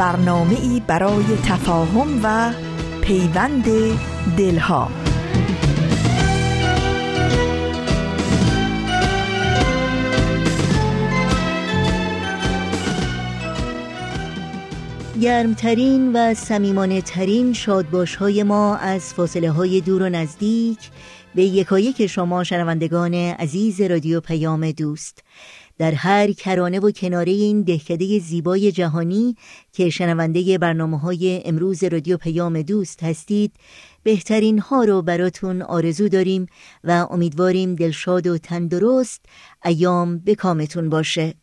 برنامه ای برای تفاهم و پیوند دلها. گرمترین و سمیمانه ترین شادباش های ما از فاصله های دور و نزدیک به یکایک شما شنوندگان عزیز رادیو پیام دوست. در هر کرانه و کناره این دهکده زیبای جهانی که شنونده برنامه های امروز رادیو پیام دوست هستید بهترین ها رو براتون آرزو داریم و امیدواریم دلشاد و تندرست ایام به کامتون باشه.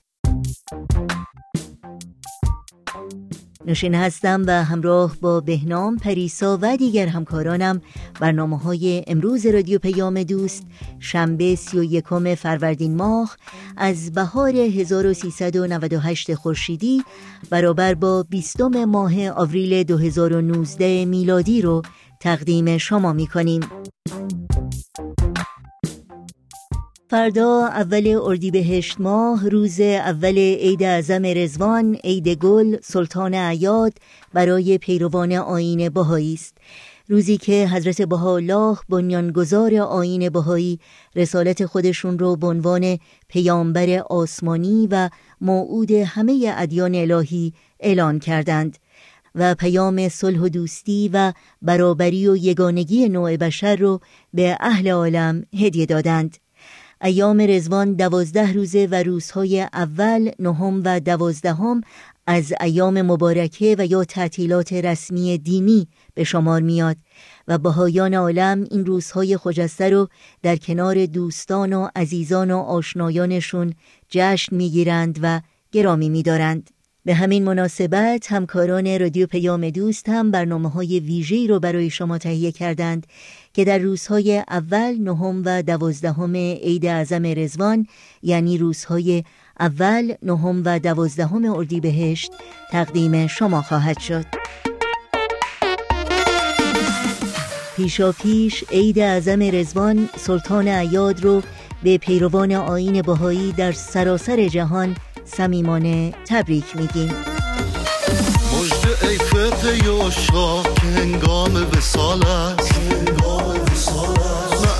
نوشین هستم و همراه با بهنام پریسا و دیگر همکارانم برنامه های امروز رادیو پیام دوست شنبه سی و یکم فروردین ماه از بهار 1398 خورشیدی برابر با بیستم ماه آوریل 2019 میلادی رو تقدیم شما می کنیم. فردا اول اردیبهشت ماه روز اول عید اعظم رزوان عید گل سلطان عیاد برای پیروان آین بهایی است. روزی که حضرت بهاءالله بنیانگذار آین بهایی رسالت خودشون رو به عنوان پیامبر آسمانی و موعود همه ادیان الهی اعلان کردند و پیام صلح و دوستی و برابری و یگانگی نوع بشر رو به اهل عالم هدیه دادند. ایام رزوان دوازده روزه و روزهای اول، نهم و دوازدهم از ایام مبارکه و یا تعطیلات رسمی دینی به شمار میاد و بهایان عالم این روزهای خجسته رو در کنار دوستان و عزیزان و آشنایانشون جشن می‌گیرند و گرامی میدارند. به همین مناسبت همکاران رادیو پیام دوست هم برنامه های ویژه‌ای رو برای شما تهیه کردند که در روزهای اول، نهم و دوازدهم عید اعظم رزوان یعنی روزهای اول، نهم و دوازدهم اردیبهشت تقدیم شما خواهد شد. پیشا پیش عید اعظم رزوان سلطان عیاد رو به پیروان آین بهایی در سراسر جهان صمیمانه تبریک میگیم ای فرقه که هنگام وسال است. نه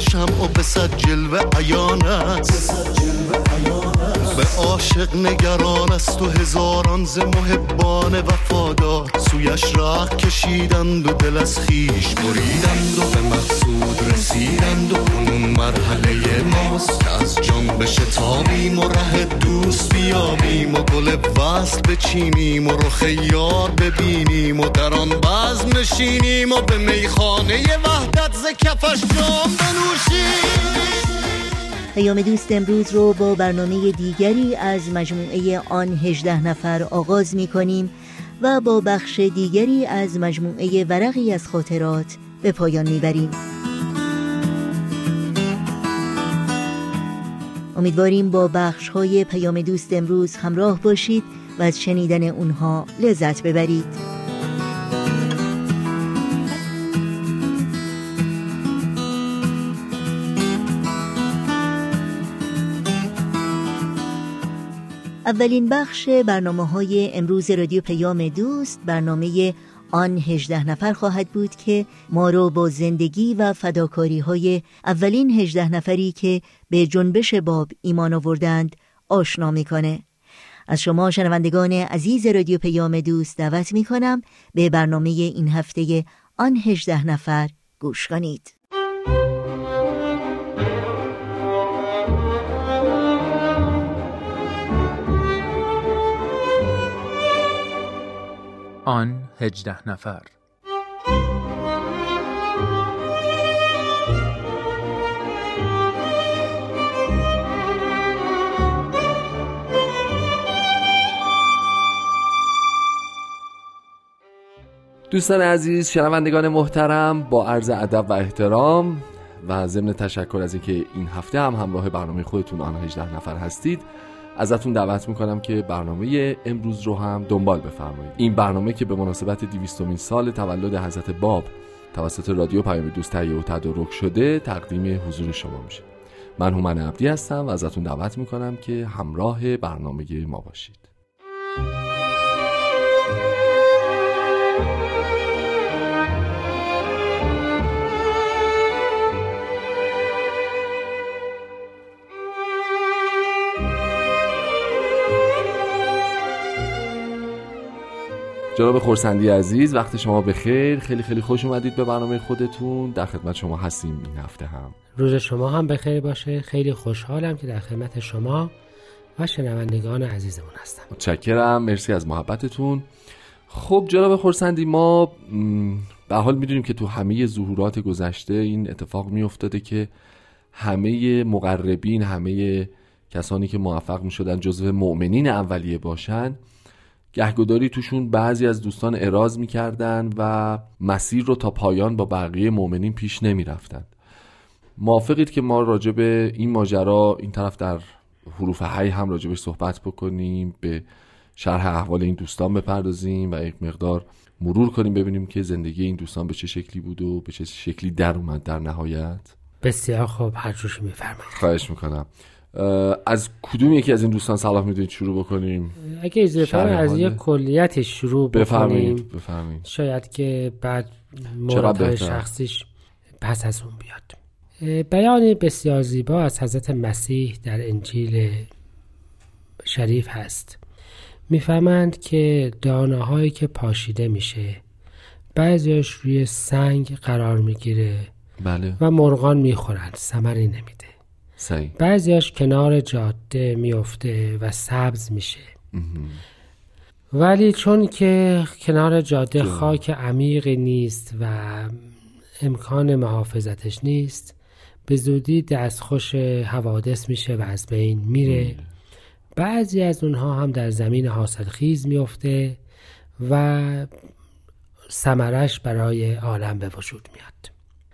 شده شم و به صد جلوه عیان است. به عاشق نگران است و هزاران ز محبان وفادار. سویش راه کشیدند و دل از خیش بریدند و به مقصود رسیدند و کنون مرحله ماست. که از جان شتابیم و ره دوست بیابیم و گل وصل بچینیم و رخ یار ببینیم و در آن بزم نشینیم و به میخانه وحدت ز کفش جام بنوشیم. پیام دوست امروز رو با برنامه دیگری از مجموعه آن هجده نفر آغاز می کنیم و با بخش دیگری از مجموعه ورقی از خاطرات به پایان می بریم. امیدواریم با بخش های پیام دوست امروز همراه باشید و از شنیدن اونها لذت ببرید. اولین بخش برنامه های امروز رادیو پیام دوست برنامه آن هجده نفر خواهد بود که ما رو با زندگی و فداکاری های اولین هجده نفری که به جنبش باب ایمان آوردند آشنا می‌کنه. از شما شنوندگان عزیز رادیو پیام دوست دعوت می کنم به برنامه این هفته آن هجده نفر گوش کنید. آن هجده نفر. دوستان عزیز شنوندگان محترم با عرض ادب و احترام و ضمن تشکر از اینکه این هفته هم همراه برنامه خودتون آن 18 نفر هستید ازتون دعوت می‌کنم که برنامه امروز رو هم دنبال بفرمایید. این برنامه که به مناسبت 200 سال تولد حضرت باب توسط رادیو پیام دوست تهیه و تدارک شده تقدیم حضور شما میشه. من هومن عبدی هستم و ازتون دعوت می‌کنم که همراه برنامه ما باشید. جناب خورسندی عزیز وقت شما به خیر خیلی خیلی خوش اومدید به برنامه خودتون. در خدمت شما هستیم این هفته هم. روز شما هم به خیر باشه. خیلی خوشحالم که در خدمت شما و شنوندگان عزیزمون هستم. متشکرم. مرسی از محبتتون. خب جناب خورسندی ما به حال می‌دونیم که تو همه ظهورات گذشته این اتفاق میافتاده که همه مقربین همه کسانی که موفق می شدن جزو مؤمنین اولیه باشن گهگداری توشون بعضی از دوستان اراز می‌کردن و مسیر رو تا پایان با بقیه مؤمنین پیش نمی‌رفتن موافقید که ما راجع به این ماجرا این طرف در حروف حی هم راجبش صحبت بکنیم به شرح احوال این دوستان بپردازیم و یک مقدار مرور کنیم ببینیم که زندگی این دوستان به چه شکلی بود و به چه شکلی در اومد در نهایت. بسیار خوب هر جوش میفرمایید. خواهش می‌کنم. از کدوم یکی از این دوستان صلاح می‌دونید شروع بکنیم؟ اگه اجازه از یک کلیت شروع بکنیم. بفهمید. شاید که بعد مورد شخصیش پس از اون بیاد. بیان بسیار زیبا از حضرت مسیح در انجیل شریف هست. می‌فهمند که دانه هایی که پاشیده میشه بعضیش روی سنگ قرار می‌گیره بله. و مرغان می‌خورند. ثمری نمیده. بعضیش کنار جاده میفته و سبز میشه. ولی چون که کنار جاده خاک عمیقی نیست و امکان محافظتش نیست به زودی دستخوش حوادث میشه و از بین میره. بعضی از اونها هم در زمین حاصل خیز میفته و سمرش برای عالم به وجود میاد.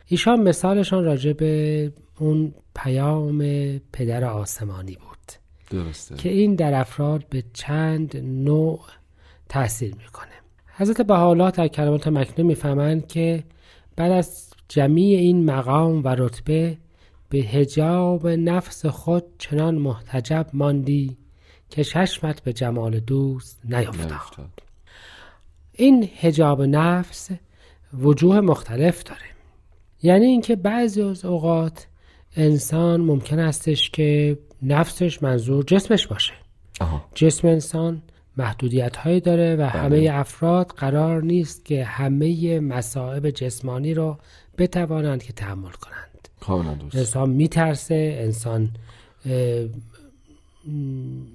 ایشان مثالشان راجع به اون پیام پدر آسمانی بود. درسته. که این در افراد به چند نوع تاثیر می‌کنه. حضرت بحالا در کلمات مکنه می‌فهمند که بعد از جمیع این مقام و رتبه به هجاب نفس خود چنان محتجب ماندی که چشمت به جمال دوست نیفتاد. این هجاب نفس وجوه مختلف داره. یعنی اینکه بعضی از اوقات انسان ممکن استش که نفسش منظور جسمش باشه. جسم انسان محدودیت هایی داره و بله. همه افراد قرار نیست که همه مصائب جسمانی رو بتوانند که تحمل کنند. انسان میترسه انسان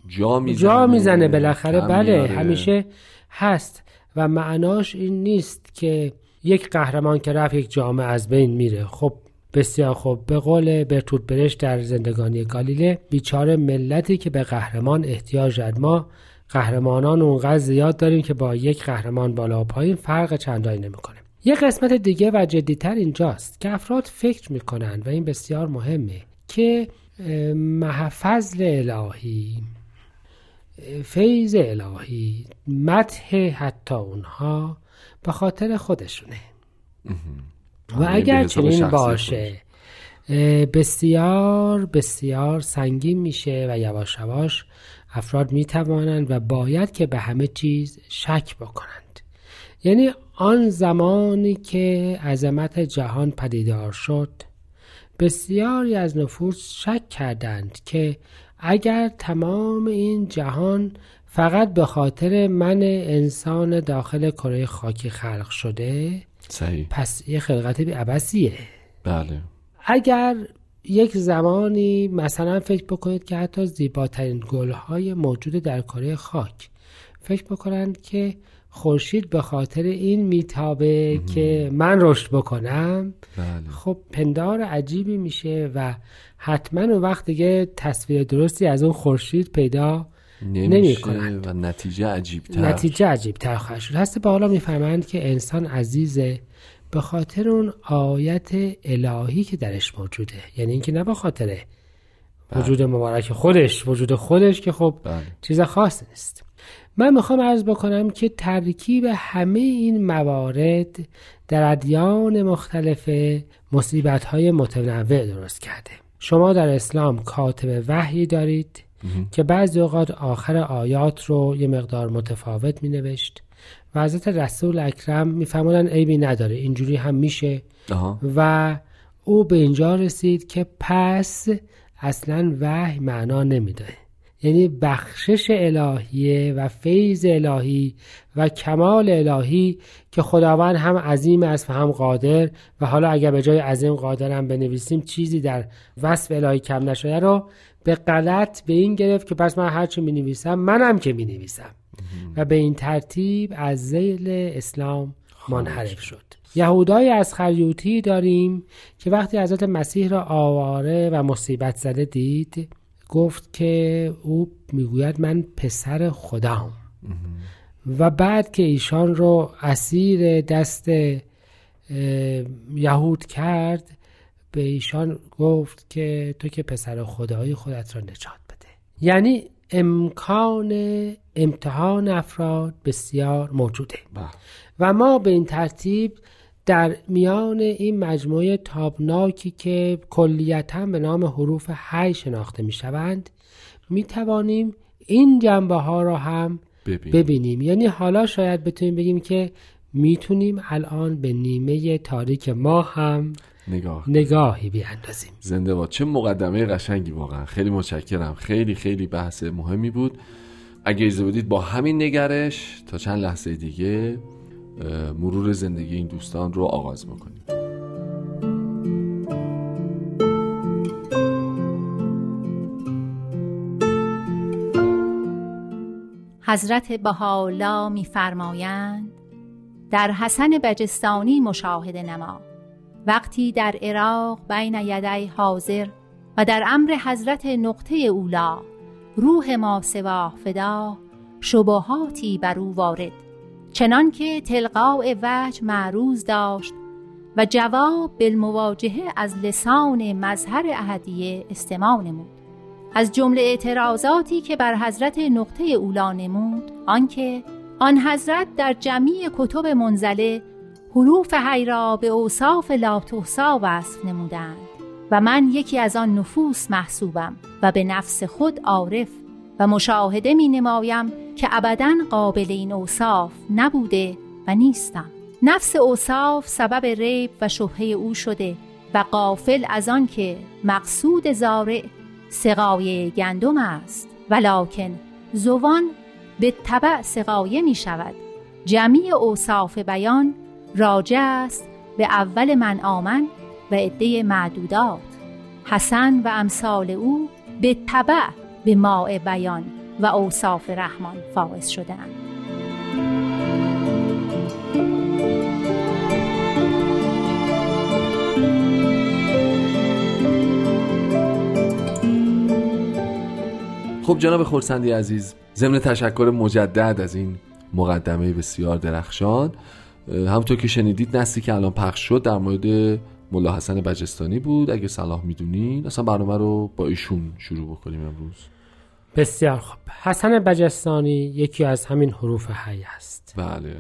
جا می‌زنه, جا می‌زنه. بالاخره. بله همیشه هست و معناش این نیست که یک قهرمان که رفت یک جامعه از بین میره. خب بسیار خوب. به قول برتوت برش در زندگانی گالیله بیچاره ملتی که به قهرمان احتیاج دارد. ما قهرمانان اونقدر زیاد داریم که با یک قهرمان بالا و پایین فرق چندانی نمی‌کنه. یک قسمت دیگه و جدیتر اینجاست که افراد فکر می‌کنند و این بسیار مهمه که محفظل الهی فیض الهی مدح حتی اونها به خاطر خودشونه. و اگر چنین باشه بسیار بسیار سنگین میشه و یواش یواش افراد می‌توانند و باید که به همه چیز شک بکنند. یعنی آن زمانی که عظمت جهان پدیدار شد بسیاری از نفوس شک کردند که اگر تمام این جهان فقط به خاطر من انسان داخل کره خاکی خلق شده صحیح. پس یه خلقت بی عبسیه بله. اگر یک زمانی مثلا فکر بکنید که حتی زیباترین گلهای موجود در کره خاک فکر بکنند که خورشید به خاطر این میتابه که من رشد بکنم بله. خب پندار عجیبی میشه و حتما اون وقت دیگه تصویر درستی از اون خورشید پیدا کنند. و نتیجه عجیب تر نتیجه عجیب تر خواهد شد. هست به حالا می‌فهمند که انسان عزیزه به خاطر اون آیت الهی که درش موجوده. یعنی اینکه نه به خاطر وجود مبارک خودش وجود خودش که خب بله. چیز خاص نیست. من می‌خوام عرض بکنم که ترکیب همه این موارد در ادیان مختلف مصیبت های متنوع درست کرده. شما در اسلام کاتب وحی دارید. که بعضی اوقات آخر آیات رو یه مقدار متفاوت می نوشت و حضرت رسول اکرم میفرمودن عیبی نداره اینجوری هم میشه. و او به اینجا رسید که پس اصلا وحی معنا نمیده یعنی بخشش الهیه و فیض الهی و کمال الهی که خداوند هم عظیم است و هم قادر و حالا اگر به جای عظیم قادر هم بنویسیم چیزی در وصف الهی کم نشده رو به غلط به این گرفت که پس من هرچی می نویسم منم که می نویسم و به این ترتیب از زیل اسلام منحرف شد. یهودای از خریوتی داریم که وقتی حضرت مسیح را آواره و مصیبت زده دید گفت که او می‌گوید من پسر خدام. و بعد که ایشان رو اسیر دست یهود کرد به ایشان گفت که تو که پسر خدای خودت را نجات بده یعنی امکان امتحان افراد بسیار موجوده بله. و ما به این ترتیب در میان این مجموعه تابناکی که کلیتا به نام حروف حی شناخته می شوند می توانیم این جنبه ها را هم ببین. ببینیم یعنی حالا شاید بتونیم بگیم که می‌تونیم الان به نیمه تاریک ما هم نگاه نگاهی بیاندازیم. زنده باد. چه مقدمه قشنگی واقعا. خیلی متشکرم. خیلی خیلی بحث مهمی بود. اگه اجازه بدید با همین نگرش تا چند لحظه دیگه مرور زندگی این دوستان رو آغاز بکنیم. حضرت بهاءالله میفرمایند در حسن بجستانی مشاهده نما. وقتی در عراق بین یدی حاضر و در امر حضرت نقطه اولا روح ما سواه فدا شبهاتی بر او وارد. چنان که تلقاء وجه معروض داشت و جواب بالمواجهه از لسان مظهر احدیه استماع نمود. از جمله اعتراضاتی که بر حضرت نقطه اولا نمود آنکه آن حضرت در جمعی کتب منزله حروف حی را به اوصاف لا تحصا وصف نمودند و من یکی از آن نفوس محسوبم و به نفس خود عارف و مشاهده می نمایم که ابدا قابل این اوصاف نبوده و نیستم. نفس اوصاف سبب ریب و شبهه او شده و قافل از آن که مقصود زارع سقای گندم است. ولکن زوان به طبع سقایه می شود. جمیع اوصاف بیان راجع است به اول من آمن و عده معدودات. حسن و امثال او به طبع به ماء بیان و اوصاف رحمان فائز شدهاند. خب جناب خورسندی عزیز ضمن تشکر مجدد از این مقدمه بسیار درخشان همونطور که شنیدید نسلی که الان پخش شد در مورد ملا حسن بجستانی بود. اگه صلاح می‌دونین اصلا برنامه رو با ایشون شروع بکنیم امروز. بسیار خوب. حسن بجستانی یکی از همین حروف حی است. بله.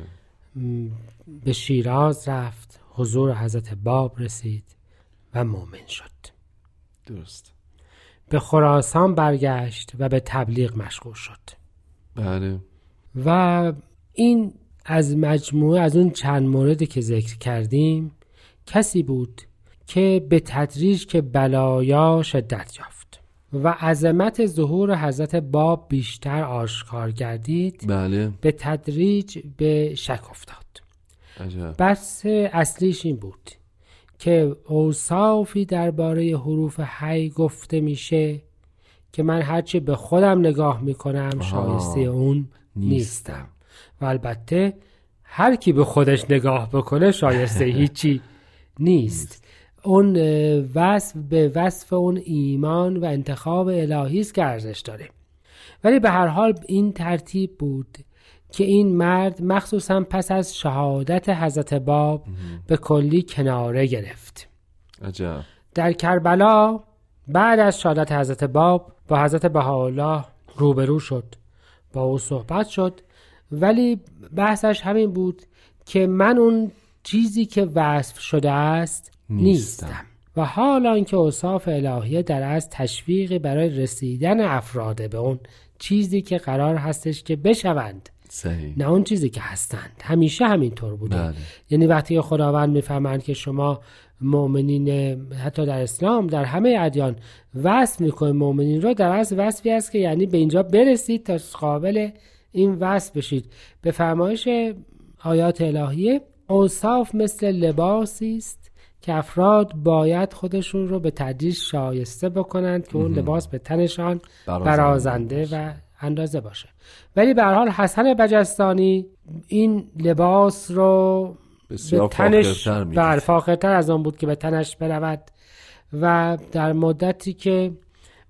به شیراز رفت حضور حضرت باب رسید و مؤمن شد. درست. به خراسان برگشت و به تبلیغ مشغول شد. بله. و این از مجموعه از اون چند موردی که ذکر کردیم کسی بود که به تدریج که بلایا شدت یافت و عظمت ظهور حضرت باب بیشتر آشکار گردید بله. به تدریج به شک افتاد. عجب. بحث اصلیش این بود که اوصافی درباره حروف حی گفته میشه که من هرچی به خودم نگاه می‌کنم شایسته اون نیستم. و البته هر کی به خودش نگاه بکنه شایسته هیچی نیست. اون وصف به وصف اون ایمان و انتخاب الهی است که ارزش داره. ولی به هر حال این ترتیب بود که این مرد مخصوصا پس از شهادت حضرت باب به کلی کناره گرفت. عجب. در کربلا بعد از شهادت حضرت باب با حضرت بهاءالله روبرو شد. با او صحبت شد. ولی بحثش همین بود که من اون چیزی که وصف شده است نیستم. نیستم. و حالا که اوصاف الهیه در از تشویقی برای رسیدن افراد به اون چیزی که قرار هستش که بشوند. صحیح. نه اون چیزی که هستند. همیشه همینطور بوده. بله. یعنی وقتی خداوند می‌فهمند که شما مؤمنین حتی در اسلام در همه ادیان وصف می‌کنه مؤمنین رو در از وصفی است که یعنی به اینجا برسید تا قابل این وصف بشید. به فرمایش آیات الهیه اوصاف مثل لباسی است که افراد باید خودشون رو به تدریج شایسته بکنند که اون لباس به تنشان برازنده و اندازه باشه. ولی به حال حسن بجستانی این لباس رو به تنش. بر فاخرتر از آن بود که به تنش برود و در مدتی که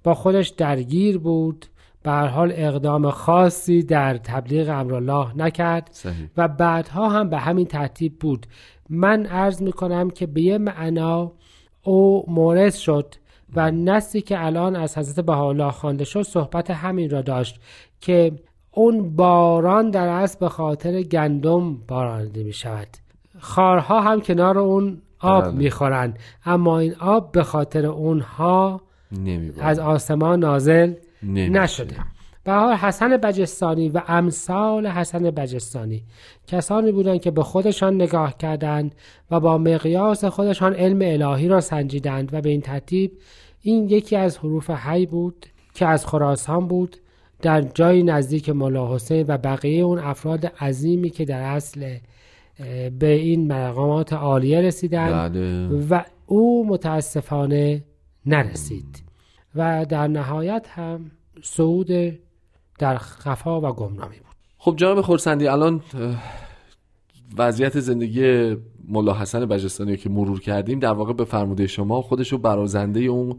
با خودش درگیر بود به هر حال اقدام خاصی در تبلیغ امرالله نکرد صحیح و بعدها هم به همین ترتیب بود من عرض می کنم که به یه معنا او مورد شد و نسلی که الان از حضرت بهاءالله خوانده شد صحبت همین را داشت که اون باران در اصل به خاطر گندم بارانده می شود خارها هم کنار اون آب بله. می‌خورند اما این آب به خاطر اونها نمیبارد از آسمان نازل. نشده. به حال حسن بجستانی و امثال حسن بجستانی کسانی بودند که به خودشان نگاه کردند و با مقیاس خودشان علم الهی را سنجیدند و به این ترتیب این یکی از حروف حی بود که از خراسان بود در جای نزدیک ملا حسین و بقیه اون افراد عظیمی که در اصل به این مقامات عالیه رسیدند بله. و او متاسفانه نرسید. و در نهایت هم صعود در خفا و گمنامی بود. خب جناب خورسندی الان وضعیت زندگی ملا حسن بجستانی که مرور کردیم در واقع به فرموده شما خودشو برازنده اون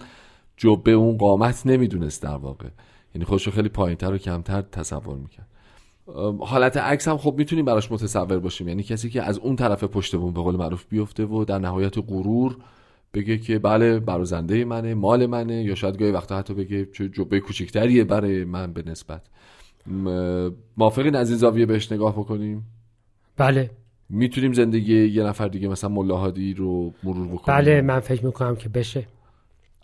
جبه اون قامت نمی‌دونست در واقع. یعنی خودشو خیلی پایینتر و کمتر تصور می‌کرد. حالت عکس هم خب می‌تونیم براش متصور باشیم. یعنی کسی که از اون طرف پشت بون به قول معروف بیفته و در نهایت غرور بگه که بله برازنده منه مال منه یا شاید گاهی وقتا حتی بگه چه جبه کوچیکتریه برای من به نسبت. موافقین از این زاویه بهش نگاه بکنیم؟ بله. می‌تونیم زندگی یه نفر دیگه مثلا ملاحادی رو مرور بکنیم؟ بله من فکر می‌کنم که بشه.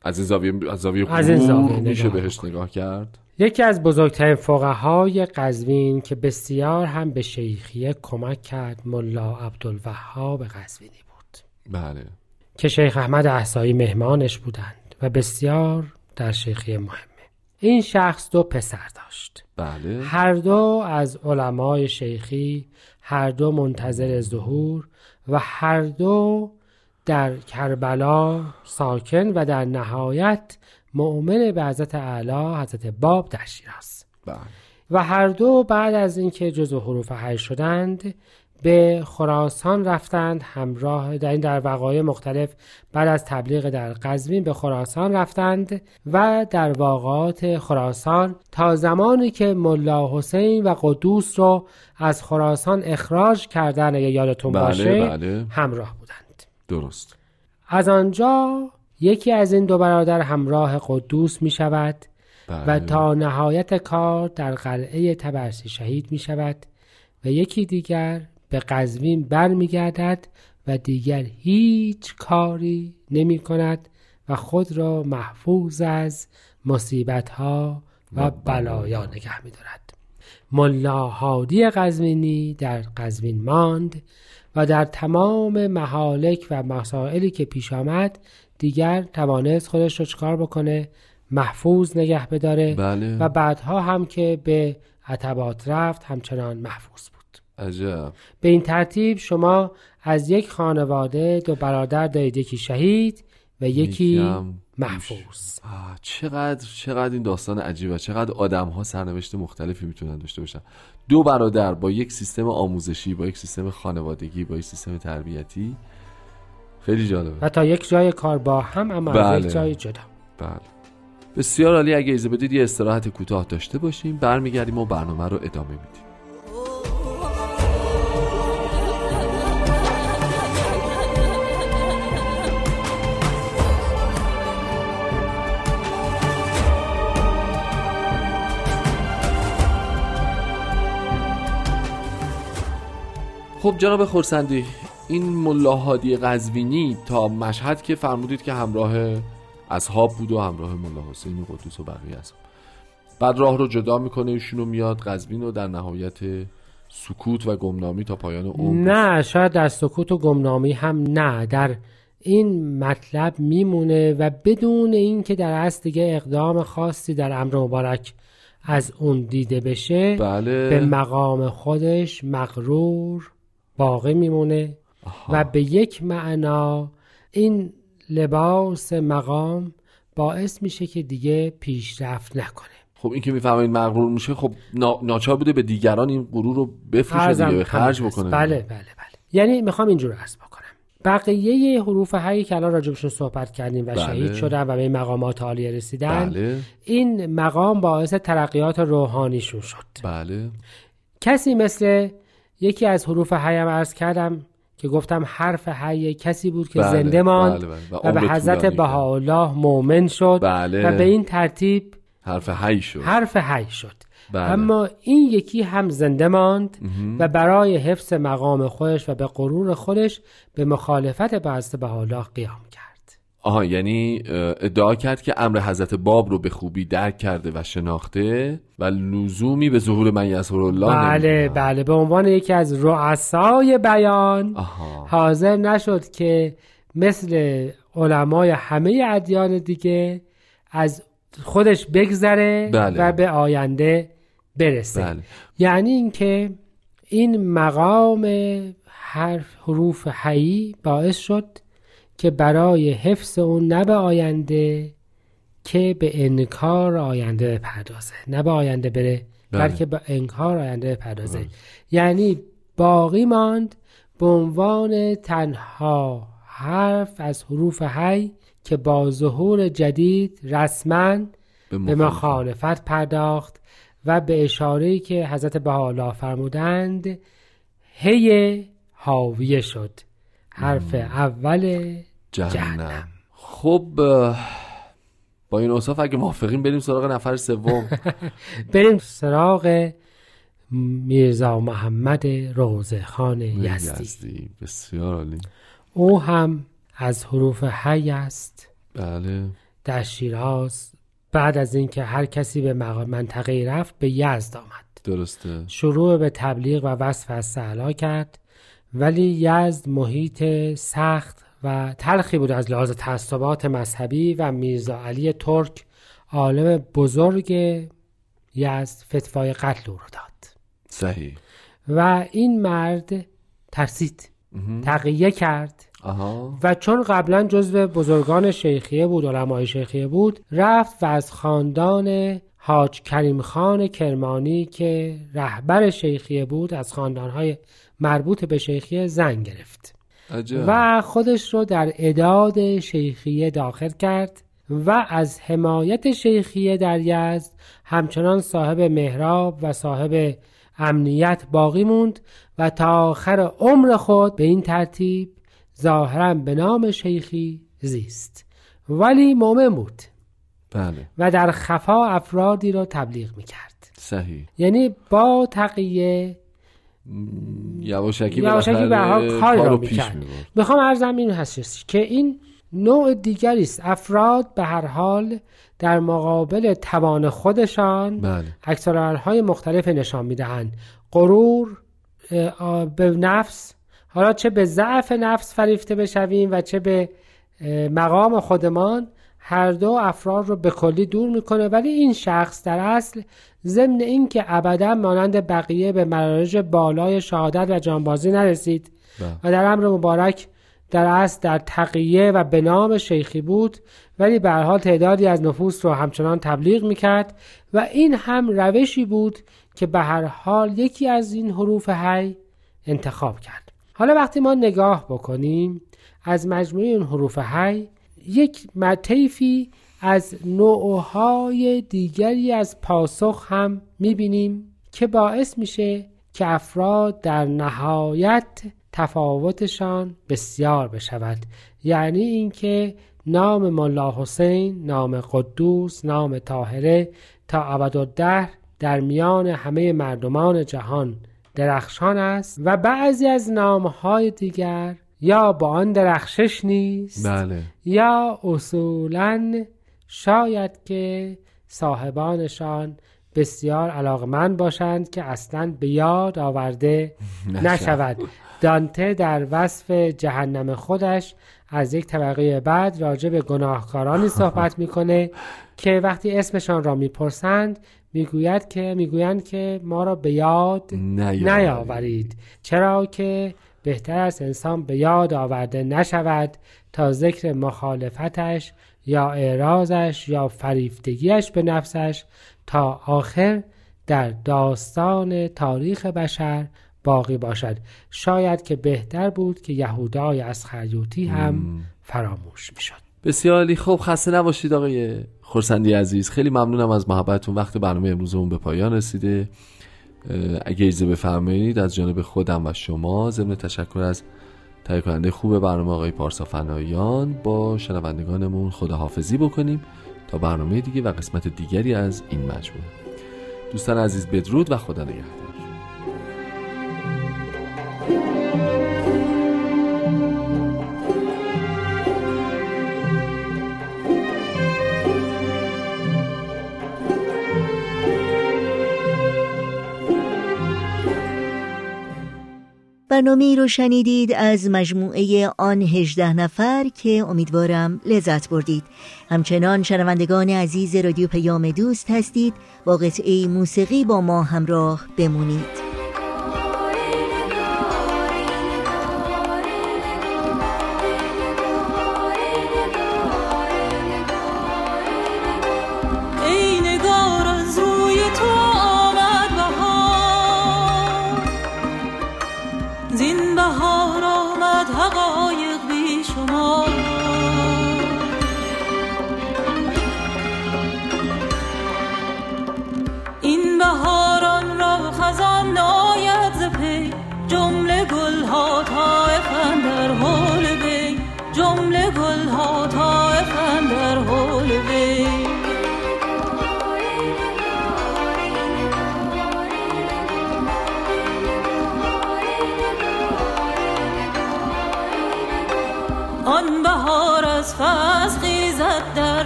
از این زاویه از زاویه از این زاویه میشه بهش نگاه کرد؟ یکی از بزرگترین فقهای قزوین که بسیار هم به شیخیه کمک کرد ملا عبدالوهاب قزوینی بود. بله. که شیخ احمد احسایی مهمانش بودند و بسیار در شیخیه مهمه این شخص دو پسر داشت. بله. هر دو از علمای شیخی هر دو منتظر ظهور و هر دو در کربلا ساکن و در نهایت مؤمن به حضرت اعلی حضرت باب در شیراز. بله. و هر دو بعد از اینکه جزو حروف حی شدند به خراسان رفتند همراه در این در وقایع مختلف بعد از تبلیغ در قزوین به خراسان رفتند و در واقعات خراسان تا زمانی که ملا حسین و قدوس رو از خراسان اخراج کردن اگه یادتون بله، باشه بله. همراه بودند درست از آنجا یکی از این دو برادر همراه قدوس می شود بله. و تا نهایت کار در قلعه تبرسی شهید می شود و یکی دیگر به قزوین بر می گردد و دیگر هیچ کاری نمی کند و خود را محفوظ از مصیبت ها و بلایا نگه می دارد ملا هادی قزوینی در قزوین ماند و در تمام محالک و مسائلی که پیش آمد دیگر توانست خودش رو چکار بکنه محفوظ نگه بداره بله. و بعدها هم که به عتبات رفت همچنان محفوظ بود عجب. به این ترتیب شما از یک خانواده دو برادر دارید یکی شهید و یکی محفوظ. آه، چقدر چقدر این داستان عجیبه. چقدر آدم ها سرنوشت مختلفی می‌تونن داشته باشن. دو برادر با یک سیستم آموزشی با یک سیستم خانوادگی با یک سیستم تربیتی. خیلی جالبه. و تا یک جای کار با هم اما از بله. یک جای جدا. بله. بسیار عالی. اگه اجازه بدید یه استراحت کوتاه داشته باشیم. برمیگردیم و برنامه رو ادامه میدیم. خب جناب خورسندی این ملاحادی قزوینی تا مشهد که فرمودید که همراه اصحاب بود و همراه ملا حسینی قدوس و بقیه اصحاب. بعد راه رو جدا می‌کنه ایشون رو میاد قزوین و در نهایت سکوت و گمنامی تا پایان عمر. نه شاید در سکوت و گمنامی هم نه. در این مطلب میمونه و بدون اینکه در اصل دیگه اقدام خاصی در امر مبارک از اون دیده بشه بله. به مقام خودش مغرور باقی میمونه و به یک معنا این لباس مقام باعث میشه که دیگه پیشرفت نکنه. خب این که می‌فهمید مغرور میشه خب نا... ناچار بوده به دیگران این غرور رو بفروشه دیگه به خرج. بکنه. بله بله بله. یعنی می‌خوام اینجور عرض بکنم. بقیه حروف هایی که الان راجبشون صحبت کردیم و بله. شهید شدن و به این مقامات عالیه رسیدن بله. این مقام باعث ترقیات روحانیشون شد. بله. کسی مثل یکی از حروف هیم عرض کردم که گفتم حرف حی کسی بود که بله، زنده ماند بله، بله. و و به حضرت. بهاءالله مؤمن شد بله. و به این ترتیب حرف حی شد حرف حی شد بله. اما این یکی هم زنده ماند و برای حفظ مقام خودش و به غرور خودش به مخالفت به حضرت بهاءالله قیام آها یعنی ادعا کرد که امر حضرت باب رو به خوبی درک کرده و شناخته و لزومی به ظهور من یسر الله بله نمی‌بینه. بله به عنوان یکی از رؤسای بیان آها حاضر نشد که مثل علمای همه ادیان دیگه از خودش بگذره بله. و به آینده برسه بله یعنی اینکه این مقام حرف حروف حیی باعث شد که برای حفظ اون نه به آینده که به انکار آینده بپردازه. نه به آینده بره بله. بلکه به انکار آینده بپردازه. یعنی باقی ماند به عنوان تنها حرف از حروف حی که با ظهور جدید رسما به مخالفت. پرداخت و به اشاره‌ای که حضرت بهاءالله فرمودند هی حاویه شد. حرف اول جهنم, جهنم. خب با این اوصاف اگه موافقین بریم سراغ نفر سوم. بریم سراغ میرزا محمد روزه خان یزدی. یزدی. بسیار عالی. او هم از حروف حی است. بله. در شیراز بعد از اینکه هر کسی به منطقه رفت به یزد آمد. درسته. شروع به تبلیغ و وصف از کرد. ولی یزد محیط سخت و تلخی بود از لحاظ تعصبات مذهبی و میرزا علی ترک عالم بزرگ یزد فتوای قتل او را داد. صحیح. و این مرد ترسید. تقیه کرد. آها. و چون قبلا جزو بزرگان شیخیه بود علمای شیخیه بود رفت و از خاندان حاج کریم خان کرمانی که رهبر شیخیه بود از خاندانهای مربوط به شیخیه زن گرفت. عجب. و خودش رو در اداد شیخیه داخل کرد و از حمایت شیخیه در یزد همچنان صاحب محراب و صاحب امنیت باقی موند و تا آخر عمر خود به این ترتیب ظاهرا به نام شیخی زیست. ولی مؤمن بود. بله. و در خفا افرادی را تبلیغ می‌کرد. صحیح. یعنی با تقیه یواشکی یواشکی به حال کارو پیش می‌کرد. می‌خوام ارزم این هستش که این نوع دیگری است. افراد به هر حال در مقابل توان خودشان بله. های مختلف نشان می‌دهند. غرور به نفس. حالا چه به ضعف نفس فریفته بشویم و چه به مقام خودمان. هر دو افراد رو به کلی دور می‌کنه ولی این شخص در اصل ضمن اینکه ابدا مانند بقیه به مراج بالای شهادت و جانبازی نرسید بله. و در امر مبارک در اصل در تقیه و به نام شیخی بود ولی به حال تعدادی از نفوس رو همچنان تبلیغ می‌کرد و این هم روشی بود که به هر حال یکی از این حروف هی انتخاب کرد حالا وقتی ما نگاه بکنیم از مجموعه این حروف هی یک مطیفی از نوعهای دیگری از پاسخ هم می‌بینیم که باعث میشه که افراد در نهایت تفاوتشان بسیار بشود. یعنی اینکه نام ملا حسین نام قدوس نام طاهره تا ابدالدهر در میان همه مردمان جهان درخشان است و بعضی از نامهای دیگر یا با آن درخشش نیست بله. یا اصولا شاید که صاحبانشان بسیار علاقمند باشند که اصلا به یاد آورده نشود. دانته در وصف جهنم خودش از یک طبقه بعد راجع به گناهکارانی صحبت می‌کنه که وقتی اسمشان را می‌پرسند می‌گوید که می‌گویند که ما را به یاد نیاورید. چرا که بهتر است انسان به یاد آورده نشود تا ذکر مخالفتش یا اعراضش یا فریفتگیش به نفسش تا آخر در داستان تاریخ بشر باقی باشد. شاید که بهتر بود که یهودای از خریوتی هم فراموش می‌شد. بسیاری خوب خسته نباشید آقای خورسندی عزیز. خیلی ممنونم از محبتتون. وقت برنامه امروزمون به پایان رسیده. اگه اجازه بفرمایید از جانب خودم و شما ضمن تشکر از تهیه کننده خوب برنامه آقای پارسا فنایان با شنوندگانمون خداحافظی بکنیم تا برنامه دیگه و قسمت دیگری از این مجموعه. دوستان عزیز بدرود و خدا نگهدار. برنامه رو شنیدید از مجموعه آن هجده نفر که امیدوارم لذت بردید. همچنان شنوندگان عزیز رادیو پیام دوست هستید. با قطعه موسیقی با ما همراه بمونید.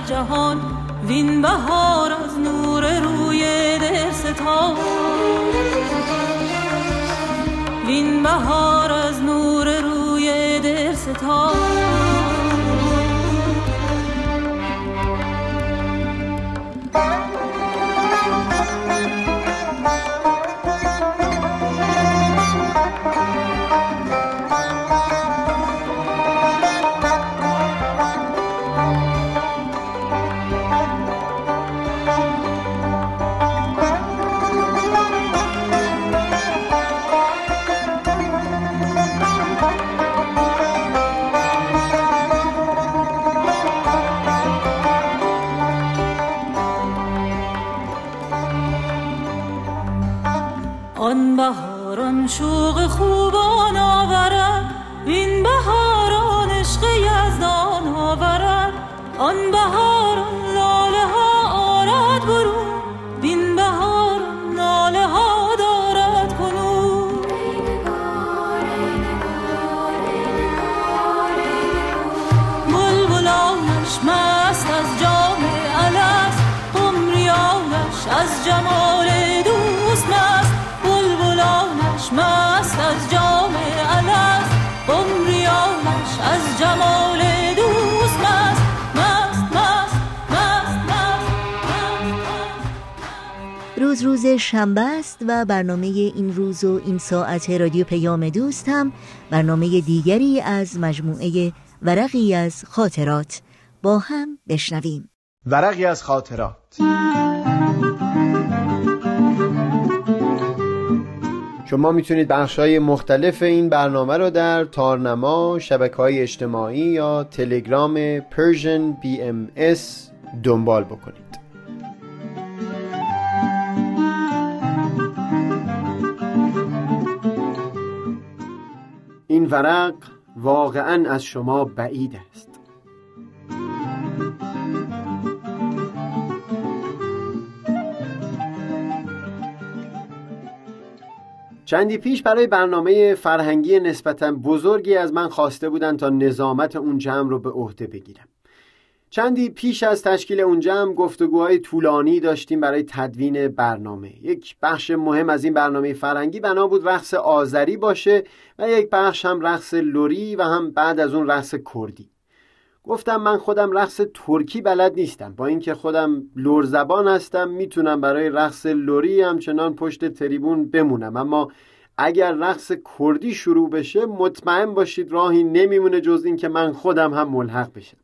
جهان وین بهار از نور روی دلستان. وین بهار از نور روی دلستان. شوق خوبان آورد. این بهاران عشق یزدان آورد. آن بهاران لاله ها آرد برون امروز روز شنبه است و برنامه این روز و این ساعت رادیو پیام دوست هم برنامه دیگری از مجموعه ورقی از خاطرات با هم بشنویم. ورقی از خاطرات. شما می‌تونید بخش های مختلف این برنامه رو در تارنما، شبکه های اجتماعی یا تلگرام Persian BMS دنبال بکنید. این ورق واقعا از شما بعید است. چندی پیش برای برنامه فرهنگی نسبتا بزرگی از من خواسته بودند تا نظامت اون جمع رو به عهده بگیرم. چندی پیش از تشکیل اون جمع گفتگوهای طولانی داشتیم برای تدوین برنامه. یک بخش مهم از این برنامه فرهنگی بنا بود رقص آذری باشه و یک بخش هم رقص لوری و هم بعد از اون رقص کردی. گفتم من خودم رقص ترکی بلد نیستم. با اینکه خودم لور زبان هستم می‌تونم برای رقص لوری همچنان پشت تریبون بمونم. اما اگر رقص کردی شروع بشه مطمئن باشید راهی نمیمونه جز این که من خودم هم ملحق بشم.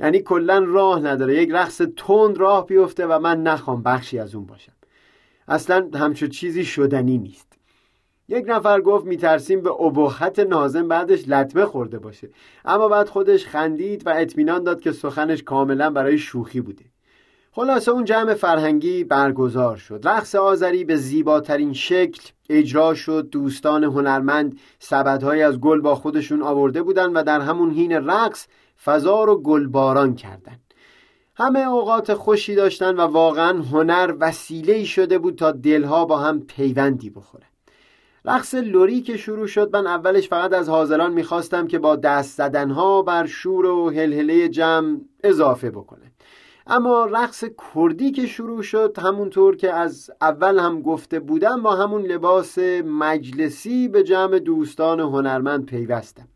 یعنی کلا راه نداره. یک رقص تند راه بیفته و من نخوام بخشی از اون باشم. اصلا همچو چیزی شدنی نیست. یک نفر گفت میترسیم به ابهت نازم بعدش لطمه خورده باشه. اما بعد خودش خندید و اطمینان داد که سخنش کاملا برای شوخی بوده. خلاصه اون جمع فرهنگی برگزار شد. رقص آذری به زیباترین شکل اجرا شد. دوستان هنرمند سبدهایی از گل با خودشون آورده بودن و در همون حین رقص فضا رو گلباران کردند همه اوقات خوشی داشتن و واقعا هنر وسیله شده بود تا دلها با هم پیوندی بخوره. رقص لوری که شروع شد من اولش فقط از حاضران می‌خواستم که با دست زدنها بر شور و هلهله جمع اضافه بکنه. اما رقص کردی که شروع شد همونطور که از اول هم گفته بودم با همون لباس مجلسی به جمع دوستان هنرمند پیوستم.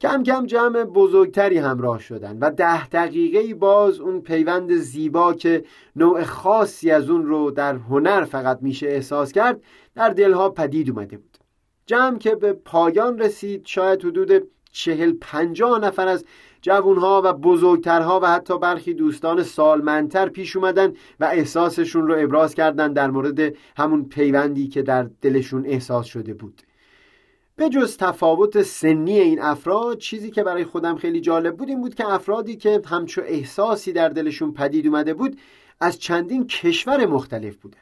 کم کم جمع بزرگتری همراه شدن و ده دقیقه باز اون پیوند زیبا که نوع خاصی از اون رو در هنر فقط میشه احساس کرد در دلها پدید اومده بود. جمع که به پایان رسید شاید حدود چهل پنجاه نفر از جوونها و بزرگترها و حتی برخی دوستان سالمندتر پیش اومدن و احساسشون رو ابراز کردن در مورد همون پیوندی که در دلشون احساس شده بود. به جز تفاوت سنی این افراد چیزی که برای خودم خیلی جالب بود این بود که افرادی که همچو احساسی در دلشون پدید اومده بود از چندین کشور مختلف بودن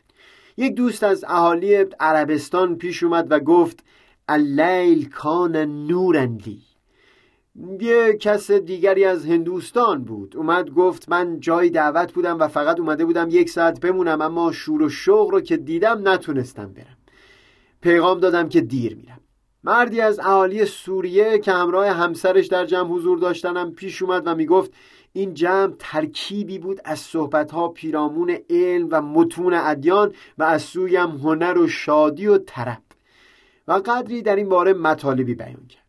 یک دوست از اهالی عربستان پیش اومد و گفت اللیل کان نورنلی یه کس دیگری از هندوستان بود. اومد گفت من جای دعوت بودم و فقط اومده بودم یک ساعت بمونم اما شور و شوق رو که دیدم نتونستم برم. پیغام دادم که دیر میرم. مردی از اهالی سوریه که همراه همسرش در جمع حضور داشتنم پیش اومد و می‌گفت این جمع ترکیبی بود از صحبتها پیرامون علم و متون ادیان و از سویم هنر و شادی و طرب. و قدری در این باره مطالبی بیان کرد.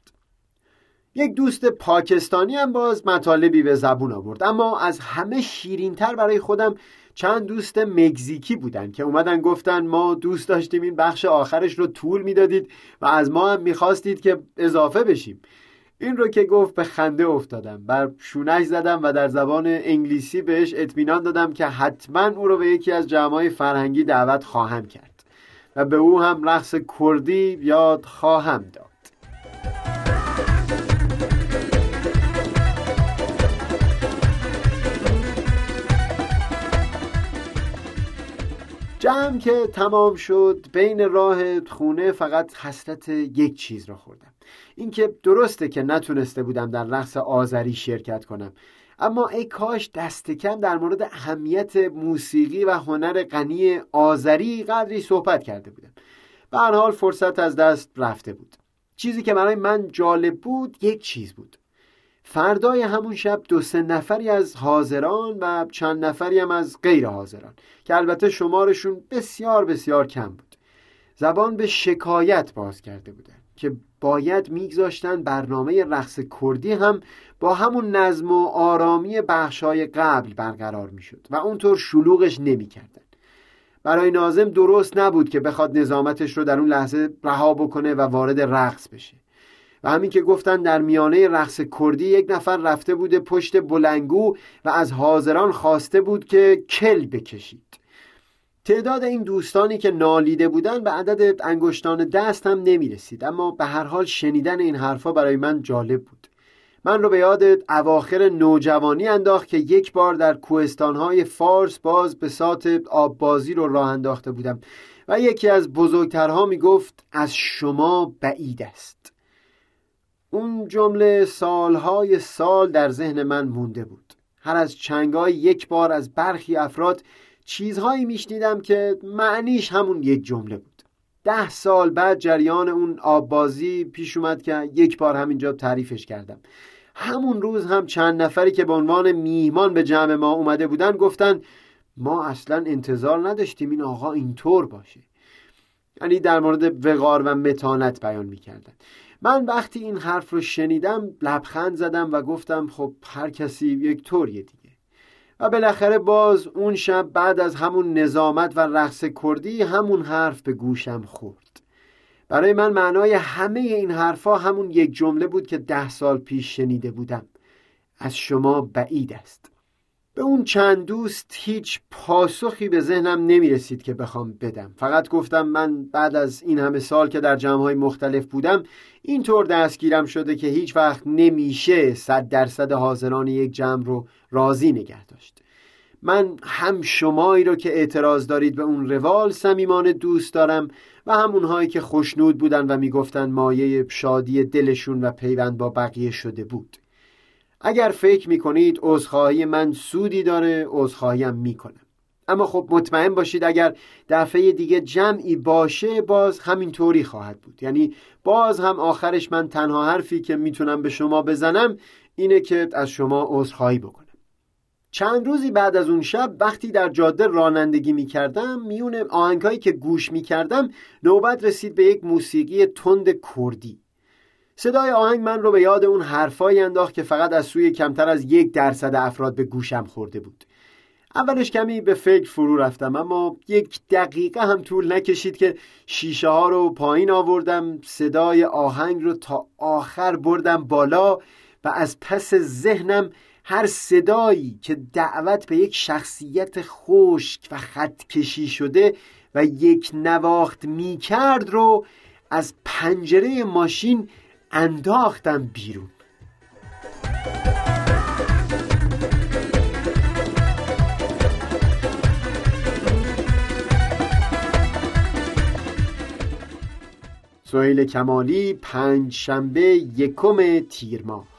یک دوست پاکستانی هم باز مطالبی به زبون آورد اما از همه شیرینتر برای خودم چند دوست مگزیکی بودن که اومدن گفتن ما دوست داشتیم این بخش آخرش رو طول می‌دادید و از ما هم می‌خواستید که اضافه بشیم. این رو که گفت به خنده افتادم. بر شونش زدم و در زبان انگلیسی بهش اطمینان دادم که حتما او رو به یکی از جمعای فرهنگی دعوت خواهم کرد و به او هم رقص کردی یاد خواهم داد. جمع که تمام شد بین راه خونه فقط حسرت یک چیز را خوردم. اینکه درسته که نتونسته بودم در رقص آذری شرکت کنم. اما ای کاش دست کم در مورد اهمیت موسیقی و هنر غنی آذری قدری صحبت کرده بودم. به هر حال فرصت از دست رفته بود. چیزی که برای من جالب بود یک چیز بود. فردای همون شب دو سه نفری از حاضران و چند نفری هم از غیر حاضران که البته شمارشون بسیار بسیار کم بود. زبان به شکایت باز کرده بودن که باید میگذاشتن برنامه رقص کردی هم با همون نظم و آرامی بخشای قبل برقرار می‌شد و اونطور شلوغش نمی‌کردن. برای نازم درست نبود که بخواد نظامتش رو در اون لحظه رها بکنه و وارد رقص بشه. و همین که گفتن در میانه رقص کردی یک نفر رفته بوده پشت بلنگو و از حاضران خواسته بود که کل بکشید. تعداد این دوستانی که نالیده بودن به عدد انگشتان دست هم نمی رسید اما به هر حال شنیدن این حرفا برای من جالب بود. من رو به یاد اواخر نوجوانی انداخت که یک بار در کوهستانهای فارس باز به سات آببازی رو راه انداخته بودم و یکی از بزرگترها می گفت از شما بعید است. اون جمله سالهای سال در ذهن من مونده بود. هر از چنگای یک بار از برخی افراد چیزهایی میشنیدم که معنیش همون یک جمله بود. ده سال بعد جریان اون آببازی پیش اومد که یک بار همینجا تعریفش کردم. همون روز هم چند نفری که به عنوان میهمان به جمع ما اومده بودن گفتن ما اصلا انتظار نداشتیم این آقا اینطور باشه. یعنی در مورد وقار و متانت بیان می‌کردن. من وقتی این حرف رو شنیدم لبخند زدم و گفتم خب هر کسی یک طوریه دیگه. و بالاخره باز اون شب بعد از همون نظامت و رقص کردی همون حرف به گوشم خورد. برای من معنای همه این حرفها همون یک جمله بود که ده سال پیش شنیده بودم. از شما بعید است. به اون چند دوست هیچ پاسخی به ذهنم نمی رسید که بخوام بدم. فقط گفتم من بعد از این همه سال که در جمعهای مختلف بودم اینطور دستگیرم شده که هیچ وقت نمیشه صد درصد حاضران یک جمع رو راضی نگه داشت. من هم شمایی رو که اعتراض دارید به اون روال صمیمانه دوست دارم و هم اونهایی که خوشنود بودن و می‌گفتن مایه شادی دلشون و پیوند با بقیه شده بود. اگر فکر می‌کنید عذرخواهی من سودی داره عذرخواهیم می‌کنم. اما خب مطمئن باشید اگر دفعه دیگه جمعی باشه باز همینطوری خواهد بود. یعنی باز هم آخرش من تنها حرفی که می‌تونم به شما بزنم اینه که از شما عذرخواهی بکنم. چند روزی بعد از اون شب وقتی در جاده رانندگی می‌کردم میون آهنگهایی که گوش می‌کردم نوبت رسید به یک موسیقی تند کردی. صدای آهنگ من رو به یاد اون حرفایی انداخت که فقط از سوی کمتر از یک درصد افراد به گوشم خورده بود. اولش کمی به فکر فرو رفتم اما یک دقیقه هم طول نکشید که شیشه ها رو پایین آوردم صدای آهنگ رو تا آخر بردم بالا و از پس ذهنم هر صدایی که دعوت به یک شخصیت خشک و خط کشی شده و یک نواخت می کرد رو از پنجره ماشین انداختم بیرون. سهیل کمالی پنج شنبه یکم تیر ماه.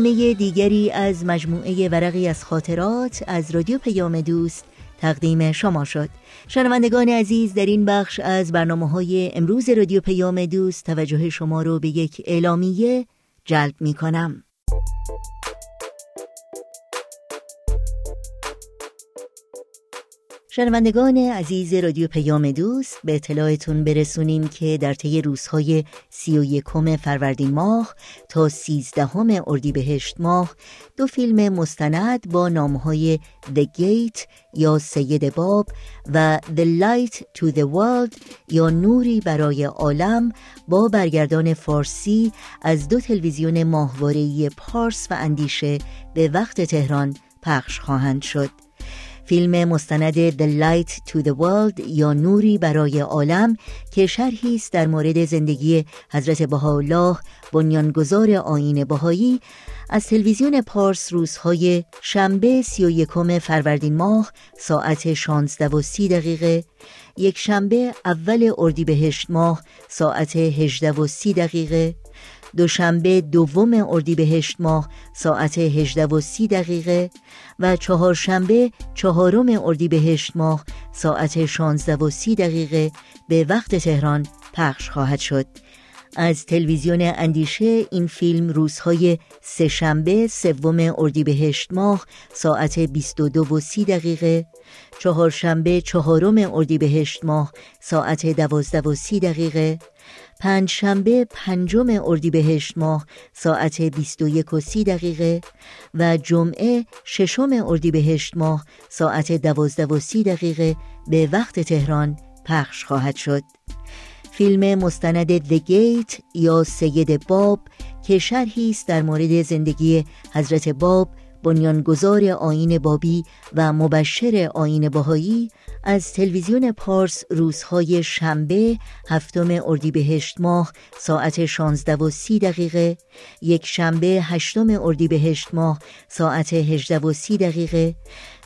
برنامه دیگری از مجموعه ورقی از خاطرات از رادیو پیام دوست تقدیم شما شد. شنوندگان عزیز در این بخش از برنامه های امروز رادیو پیام دوست توجه شما رو به یک اعلامیه جلب می کنم شنوندگان عزیز رادیو پیام دوست به اطلاعتون برسونیم که در طی روزهای سی و یکم فروردین ماه تا سیزدهم اردیبهشت ماه دو فیلم مستند با نامهای The Gate یا سید باب و The Light to the World یا نوری برای عالم با برگردان فارسی از دو تلویزیون ماهواره‌ای پارس و اندیشه به وقت تهران پخش خواهند شد. فیلم مستند The Light to the World یا نوری برای عالم که شرحی است در مورد زندگی حضرت بهاءالله بنیانگذار آین بهایی از تلویزیون پارس روزهای شنبه سی و یکم فروردین ماه ساعت 16 و سی دقیقه یک شنبه اول اردیبهشت ماه ساعت 18 و سی دقیقه. دوشنبه دوم اردیبهشت ماه ساعت 18 و 30 دقیقه و چهارشنبه چهارم اردیبهشت ماه ساعت 16 و 30 دقیقه به وقت تهران پخش خواهد شد. از تلویزیون اندیشه این فیلم روزهای سهشنبه سوم اردیبهشت ماه ساعت 22 و 30 دقیقه چهارشنبه چهارم اردیبهشت ماه ساعت 12 و 30 دقیقه پنج شنبه پنجم اردیبهشت ماه ساعت 21 و 30 دقیقه و جمعه ششم اردیبهشت ماه ساعت 12 و 30 دقیقه به وقت تهران پخش خواهد شد. فیلم مستند Gate یا سید باب که شرحی است در مورد زندگی حضرت باب بنیانگذار آین بابی و مبشر آین باهایی از تلویزیون پارس روزهای شنبه هفتم اردیبهشت ماه ساعت 16 و 30 دقیقه یک شنبه هشتم اردیبهشت ماه ساعت 18 و 30 دقیقه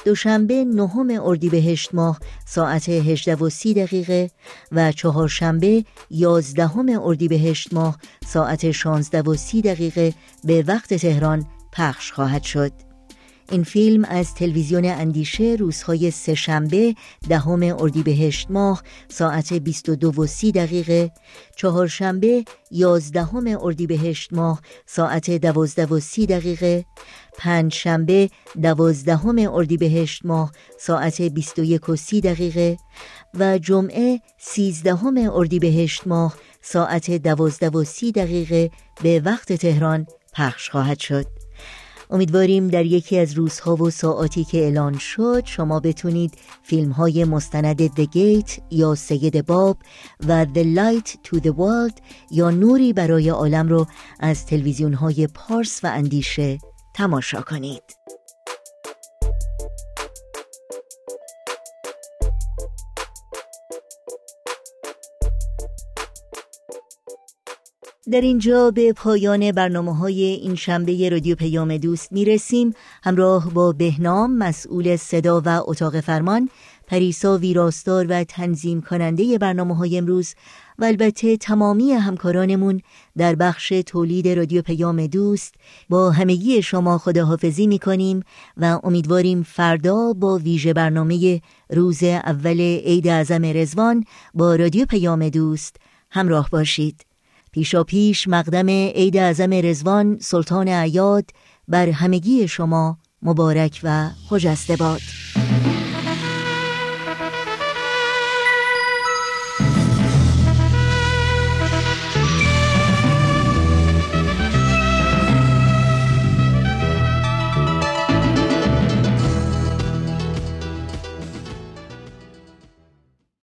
دوشنبه نهم اردیبهشت ماه ساعت 18 و 30 دقیقه و چهارشنبه یازدهم اردیبهشت ماه ساعت 16 و 30 دقیقه به وقت تهران پخش خواهد شد. این فیلم از تلویزیون اندیشه روزهای سهشنبه دهم اردیبهشت ماه ساعت 22 و 30 دقیقه چهارشنبه یازدهم اردیبهشت ماه ساعت 12 و 30 دقیقه پنجشنبه دوازدهم اردیبهشت ماه ساعت 21 و 30 دقیقه و جمعه سیزدهم اردیبهشت ماه ساعت 12 و 30 دقیقه به وقت تهران پخش خواهد شد. امیدواریم در یکی از روزها و ساعاتی که اعلان شد شما بتونید فیلم های مستند The Gate یا سید باب و The Light to the World یا نوری برای عالم رو از تلویزیون های پارس و اندیشه تماشا کنید. در اینجا به پایان برنامه های این شنبه رادیو پیام دوست می رسیم همراه با بهنام مسئول صدا و اتاق فرمان پریسا ویراستار و تنظیم کننده برنامه های امروز و البته تمامی همکارانمون در بخش تولید رادیو پیام دوست با همگی شما خداحافظی می کنیم و امیدواریم فردا با ویژه برنامه روز اول عید اعظم رزوان با رادیو پیام دوست همراه باشید. پیشا پیش مقدم عید اعظم رزوان سلطان عیاد بر همگی شما مبارک و خجسته باد.